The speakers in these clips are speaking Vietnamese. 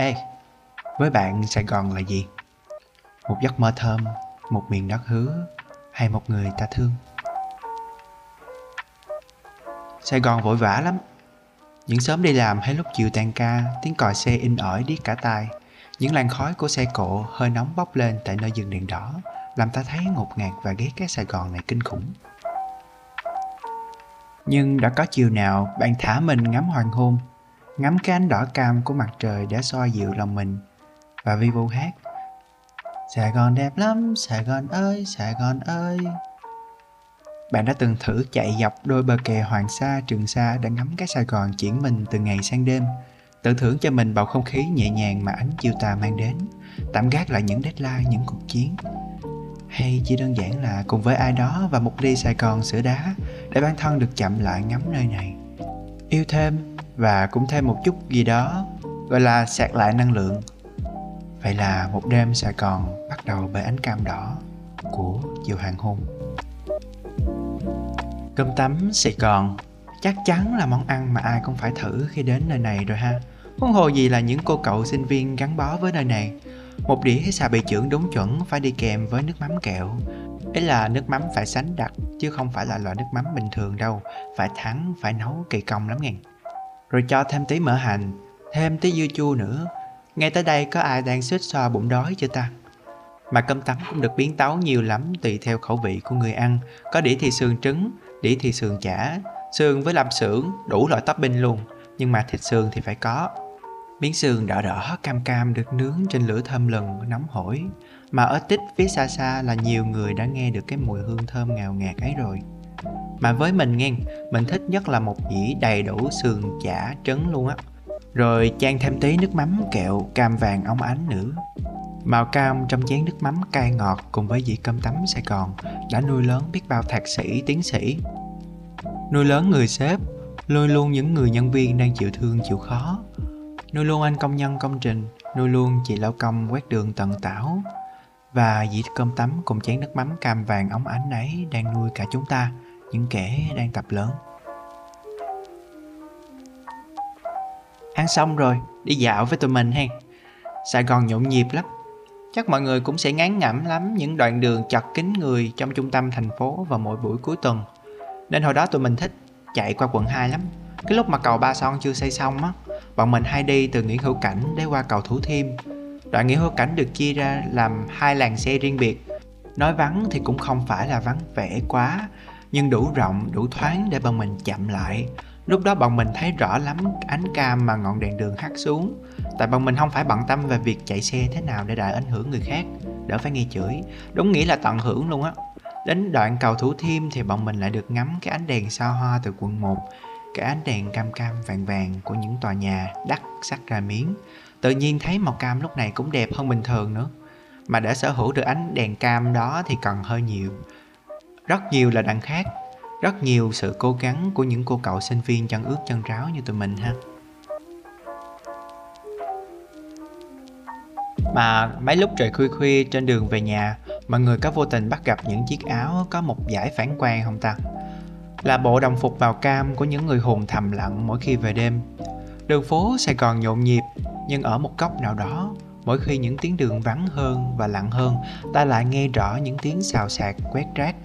Ê, với bạn Sài Gòn là gì? Một giấc mơ thơm, một miền đất hứa hay một người ta thương? Sài Gòn vội vã lắm Những sớm đi làm hay lúc chiều tan ca Tiếng còi xe in ỏi điếc cả tai Những làn khói của xe cộ hơi nóng bốc lên tại nơi dừng đèn đỏ Làm ta thấy ngột ngạt và ghét cái Sài Gòn này kinh khủng Nhưng đã có chiều nào bạn thả mình ngắm hoàng hôn Ngắm cái ánh đỏ cam của mặt trời đã soi dịu lòng mình. Và vi vu hát Sài Gòn đẹp lắm, Sài Gòn ơi, Sài Gòn ơi. Bạn đã từng thử chạy dọc đôi bờ kè Hoàng Sa, Trường Sa để ngắm cái Sài Gòn chuyển mình từ ngày sang đêm, tự thưởng cho mình bầu không khí nhẹ nhàng mà ánh chiều tà mang đến, tạm gác lại những deadline, những cuộc chiến. Hay chỉ đơn giản là cùng với ai đó và một ly Sài Gòn sữa đá để bản thân được chậm lại ngắm nơi này. Yêu thêm và cũng thêm một chút gì đó gọi là sạc lại năng lượng. Vậy là một đêm Sài Gòn bắt đầu bởi ánh cam đỏ của chiều hoàng hôn. Cơm tấm Sài Gòn chắc chắn là món ăn mà ai cũng phải thử khi đến nơi này rồi ha. Huống hồ gì là những cô cậu sinh viên gắn bó với nơi này. Một đĩa xà bì trưởng đúng chuẩn phải đi kèm với nước mắm kẹo. Ấy là nước mắm phải sánh đặc chứ không phải là loại nước mắm bình thường đâu. Phải thắng, phải nấu kỳ công lắm ngàn. Rồi cho thêm tí mỡ hành, thêm tí dưa chua nữa. Ngay tới đây có ai đang suýt xoa bụng đói chưa ta? Mà cơm tấm cũng được biến tấu nhiều lắm tùy theo khẩu vị của người ăn. Có đĩa thì sườn trứng, đĩa thì sườn chả, sườn với làm xưởng, đủ loại topping luôn, nhưng mà thịt sườn thì phải có. Miếng sườn đỏ đỏ cam cam được nướng trên lửa thơm lừng nóng hổi, mà ở tích phía xa xa là nhiều người đã nghe được cái mùi hương thơm ngào ngạt ấy rồi. Mà với mình nghe, mình thích nhất là một dĩa đầy đủ sườn chả trứng luôn á. Rồi chan thêm tí nước mắm kẹo cam vàng óng ánh nữa Màu cam trong chén nước mắm cay ngọt cùng với dĩa cơm tấm Sài Gòn đã nuôi lớn biết bao thạc sĩ, tiến sĩ. Nuôi lớn người sếp, nuôi luôn những người nhân viên đang chịu thương chịu khó. Nuôi luôn anh công nhân công trình, nuôi luôn chị lao công quét đường tận tảo. Và dĩa cơm tấm cùng chén nước mắm cam vàng óng ánh ấy đang nuôi cả chúng ta, những kẻ đang tập lớn. Ăn xong rồi, đi dạo với tụi mình hen. Sài Gòn nhộn nhịp lắm, Chắc mọi người cũng sẽ ngán ngẩm lắm những đoạn đường chật kín người trong trung tâm thành phố vào mỗi buổi cuối tuần. Nên hồi đó tụi mình thích chạy qua quận 2 lắm. Cái lúc mà cầu Ba Son chưa xây xong á, bọn mình hay đi từ Nguyễn Hữu Cảnh để qua cầu Thủ Thiêm. Đoạn Nguyễn Hữu Cảnh được chia ra làm hai làn xe riêng biệt. Nói vắng thì cũng không phải là vắng vẻ quá, nhưng đủ rộng, đủ thoáng để bọn mình chậm lại. Lúc đó bọn mình thấy rõ lắm ánh cam mà ngọn đèn đường hắt xuống. Tại bọn mình không phải bận tâm về việc chạy xe thế nào để đại ảnh hưởng người khác. Đỡ phải nghe chửi. Đúng nghĩa là tận hưởng luôn á. Đến đoạn cầu Thủ Thiêm thì bọn mình lại được ngắm cái ánh đèn sao hoa từ quận 1 Cái ánh đèn cam cam vàng vàng của những tòa nhà đắt sắc ra miếng. Tự nhiên thấy màu cam lúc này cũng đẹp hơn bình thường nữa. Mà để sở hữu được ánh đèn cam đó thì cần hơi nhiều. Rất nhiều là đặng khác. Rất nhiều sự cố gắng của những cô cậu sinh viên chân ướt chân ráo như tụi mình ha. Mà mấy lúc trời khuya khuya trên đường về nhà, Mọi người có vô tình bắt gặp những chiếc áo có một giải phản quang không ta? Là bộ đồng phục màu cam của những người hùng thầm lặng mỗi khi về đêm. Đường phố Sài Gòn nhộn nhịp, Nhưng ở một góc nào đó Mỗi khi những tiếng đường vắng hơn và lặng hơn Ta lại nghe rõ những tiếng xào xạc quét rác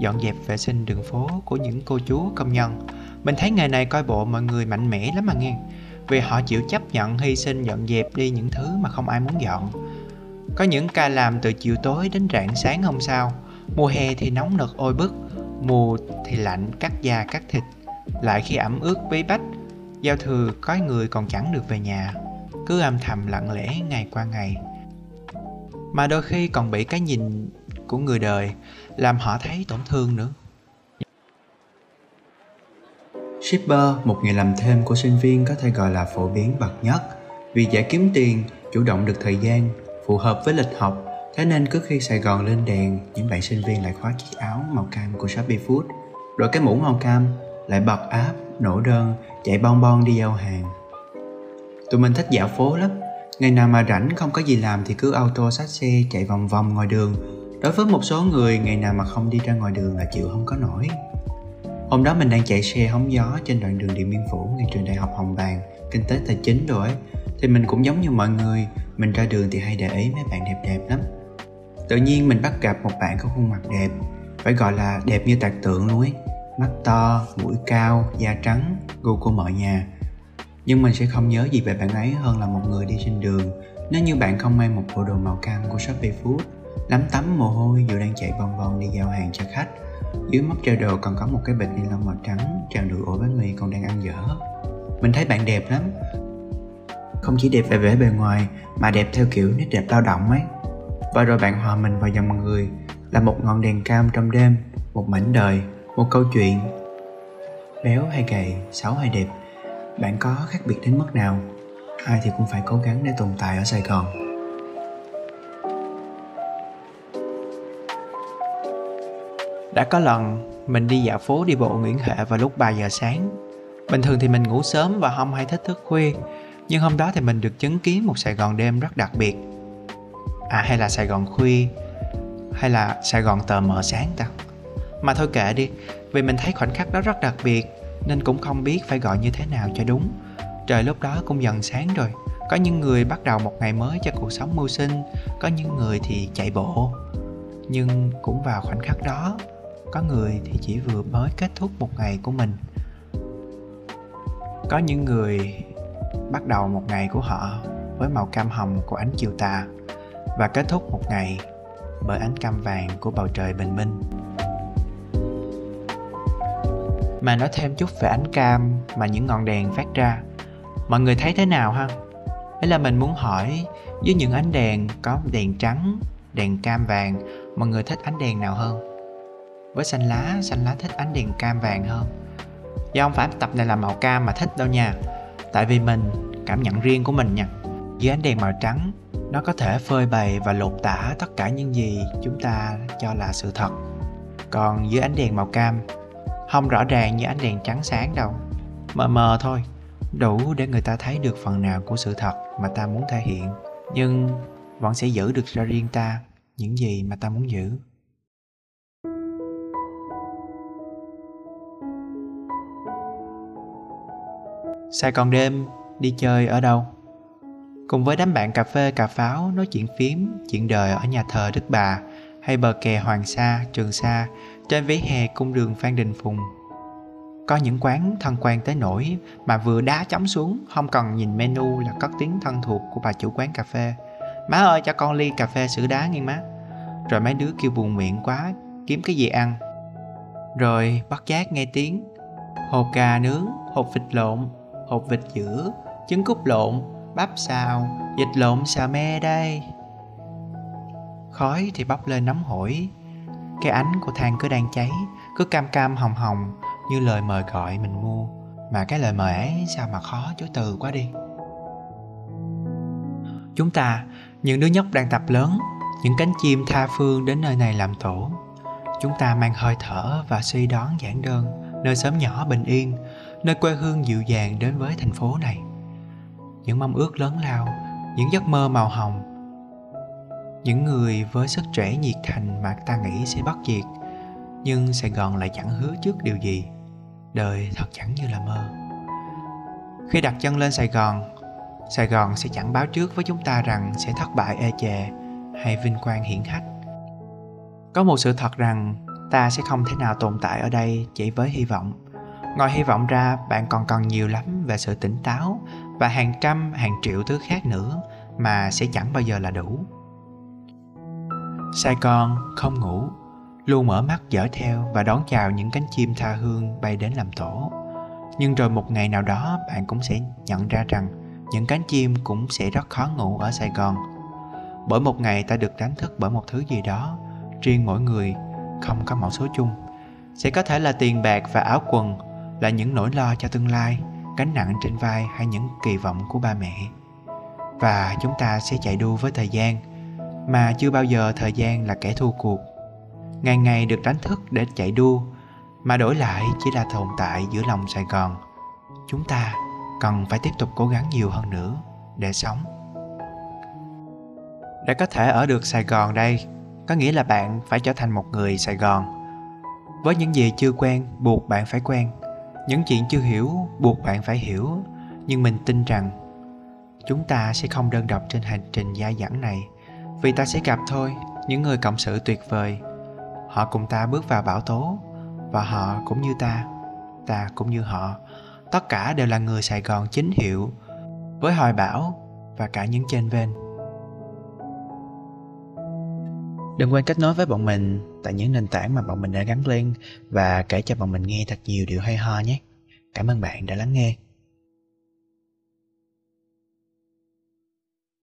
Dọn dẹp vệ sinh đường phố của những cô chú công nhân. Mình thấy nghề này coi bộ mọi người mạnh mẽ lắm mà nghe vì họ chịu chấp nhận hy sinh dọn dẹp đi những thứ mà không ai muốn dọn. Có những ca làm từ chiều tối đến rạng sáng hôm sau, mùa hè thì nóng nực oi bức, mùa thì lạnh cắt da cắt thịt, lại khi ẩm ướt bí bách, giao thừa có người còn chẳng được về nhà, cứ âm thầm lặng lẽ ngày qua ngày. Mà đôi khi còn bị cái nhìn của người đời làm họ thấy tổn thương nữa. Shipper, một nghề làm thêm của sinh viên có thể gọi là phổ biến bậc nhất vì dễ kiếm tiền, chủ động được thời gian, phù hợp với lịch học. Thế nên cứ khi Sài Gòn lên đèn, những bạn sinh viên lại khoác chiếc áo màu cam của Shopee Food, đội cái mũ màu cam, lại bật app, nổ đơn, chạy bon bon đi giao hàng. Tụi mình thích dạo phố lắm, ngày nào mà rảnh không có gì làm thì cứ auto xách xe chạy vòng vòng ngoài đường. Đối với một số người, ngày nào mà không đi ra ngoài đường là chịu không có nổi. Hôm đó mình đang chạy xe hóng gió trên đoạn đường Điện Biên Phủ ngay trường đại học Hồng Bàng, kinh tế tài chính rồi ấy. thì mình cũng giống như mọi người mình ra đường thì hay để ý mấy bạn đẹp đẹp lắm tự nhiên mình bắt gặp một bạn có khuôn mặt đẹp phải gọi là đẹp như tạc tượng luôn ấy mắt to mũi cao da trắng gu của mọi nhà nhưng mình sẽ không nhớ gì về bạn ấy hơn là một người đi trên đường. Nếu như bạn không mang một bộ đồ màu cam của Shopee Food lắm tắm mồ hôi dù đang chạy vòng vòng đi giao hàng cho khách, dưới móc treo đồ còn có một cái bịch ni lông màu trắng tràn đầy ổ bánh mì còn đang ăn dở. Mình thấy bạn đẹp lắm. Không chỉ đẹp về vẻ bề ngoài, mà đẹp theo kiểu nét đẹp lao động ấy. Và rồi bạn hòa mình vào dòng người là một ngọn đèn cam trong đêm, một mảnh đời, một câu chuyện. Béo hay gầy, xấu hay đẹp? Bạn có khác biệt đến mức nào? Ai thì cũng phải cố gắng để tồn tại ở sài gòn. Đã có lần, mình đi dạo phố đi bộ Nguyễn Huệ vào lúc 3 giờ sáng. Bình thường thì mình ngủ sớm và không hay thích thức khuya, nhưng hôm đó thì mình được chứng kiến một sài gòn đêm rất đặc biệt. À hay là sài gòn khuya, hay là sài gòn tờ mờ sáng ta? Mà thôi kệ đi, vì mình thấy khoảnh khắc đó rất đặc biệt nên cũng không biết phải gọi như thế nào cho đúng. Trời lúc đó cũng dần sáng rồi. Có những người bắt đầu một ngày mới cho cuộc sống mưu sinh, có những người thì chạy bộ. Nhưng cũng vào khoảnh khắc đó, có người thì chỉ vừa mới kết thúc một ngày của mình. Có những người bắt đầu một ngày của họ với màu cam hồng của ánh chiều tà và kết thúc một ngày bởi ánh cam vàng của bầu trời bình minh mà nói thêm chút về ánh cam mà những ngọn đèn phát ra. Mọi người thấy thế nào ha? Ấy là mình muốn hỏi, với những ánh đèn có đèn trắng, đèn cam vàng, mọi người thích ánh đèn nào hơn? Với xanh lá xanh lá thích ánh đèn cam vàng hơn. Do không phải tập này là màu cam mà thích đâu nha. Tại vì mình cảm nhận riêng của mình nha. Dưới ánh đèn màu trắng, nó có thể phơi bày và lột tả tất cả những gì chúng ta cho là sự thật. Còn dưới ánh đèn màu cam không rõ ràng như ánh đèn trắng sáng đâu. Mờ mờ thôi đủ để người ta thấy được phần nào của sự thật mà ta muốn thể hiện. Nhưng vẫn sẽ giữ được cho riêng ta những gì mà ta muốn giữ. Sài Gòn đêm đi chơi ở đâu? Cùng với đám bạn cà phê cà pháo nói chuyện phím, chuyện đời ở nhà thờ Đức Bà hay bờ kè Hoàng Sa, Trường Sa trên vỉa hè cung đường Phan Đình Phùng. Có những quán thân quen tới nổi mà vừa đá chấm xuống không cần nhìn menu là cất tiếng thân thuộc của bà chủ quán cà phê. Má ơi cho con ly cà phê sữa đá nghe má. Rồi mấy đứa kêu buồn miệng quá, kiếm cái gì ăn. Rồi bắt giác nghe tiếng hộp gà nướng, hộp vịt lộn, hộp vịt dữa, trứng cút lộn, bắp xào, vịt lộn xà me đây. Khói thì bốc lên nóng hổi, cái ánh của than cứ đang cháy, cứ cam cam hồng hồng như lời mời gọi mình mua. Mà cái lời mời ấy sao mà khó chối từ quá đi. Chúng ta, những đứa nhóc đang tập lớn, những cánh chim tha phương đến nơi này làm tổ. Chúng ta mang hơi thở và suy đoán giản đơn, nơi xóm nhỏ bình yên, nơi quê hương dịu dàng đến với thành phố này những mong ước lớn lao những giấc mơ màu hồng những người với sức trẻ nhiệt thành mà ta nghĩ sẽ bất diệt, nhưng sài gòn lại chẳng hứa trước điều gì. Đời thật chẳng như là mơ. Khi đặt chân lên sài gòn sài gòn sẽ chẳng báo trước với chúng ta rằng sẽ thất bại ê chề hay vinh quang hiển hách. Có một sự thật rằng ta sẽ không thể nào tồn tại ở đây chỉ với hy vọng. Ngoài hy vọng ra, bạn còn cần nhiều lắm về sự tỉnh táo và hàng trăm, hàng triệu thứ khác nữa mà sẽ chẳng bao giờ là đủ sài gòn không ngủ, luôn mở mắt dõi theo và đón chào những cánh chim tha hương bay đến làm tổ. Nhưng rồi một ngày nào đó, bạn cũng sẽ nhận ra rằng những cánh chim cũng sẽ rất khó ngủ ở sài gòn. Bởi một ngày ta được đánh thức bởi một thứ gì đó, riêng mỗi người, không có mẫu số chung. Sẽ có thể là tiền bạc và áo quần, là những nỗi lo cho tương lai, gánh nặng trên vai hay những kỳ vọng của ba mẹ. Và chúng ta sẽ chạy đua với thời gian mà chưa bao giờ thời gian là kẻ thua cuộc. Ngày ngày được đánh thức để chạy đua, mà đổi lại chỉ là tồn tại giữa lòng sài gòn. Chúng ta cần phải tiếp tục cố gắng nhiều hơn nữa để sống. Để có thể ở được sài gòn đây, có nghĩa là bạn phải trở thành một người sài gòn. Với những gì chưa quen, buộc bạn phải quen. Những chuyện chưa hiểu, buộc bạn phải hiểu. Nhưng mình tin rằng, chúng ta sẽ không đơn độc trên hành trình dai dẳng này vì ta sẽ gặp thôi, những người cộng sự tuyệt vời. Họ cùng ta bước vào bão tố, và họ cũng như ta ta cũng như họ. Tất cả đều là người sài gòn chính hiệu, với hoài bão và cả những trên ven đừng quên kết nối với bọn mình tại những nền tảng mà bọn mình đã gắn lên và kể cho bọn mình nghe thật nhiều điều hay ho nhé. Cảm ơn bạn đã lắng nghe.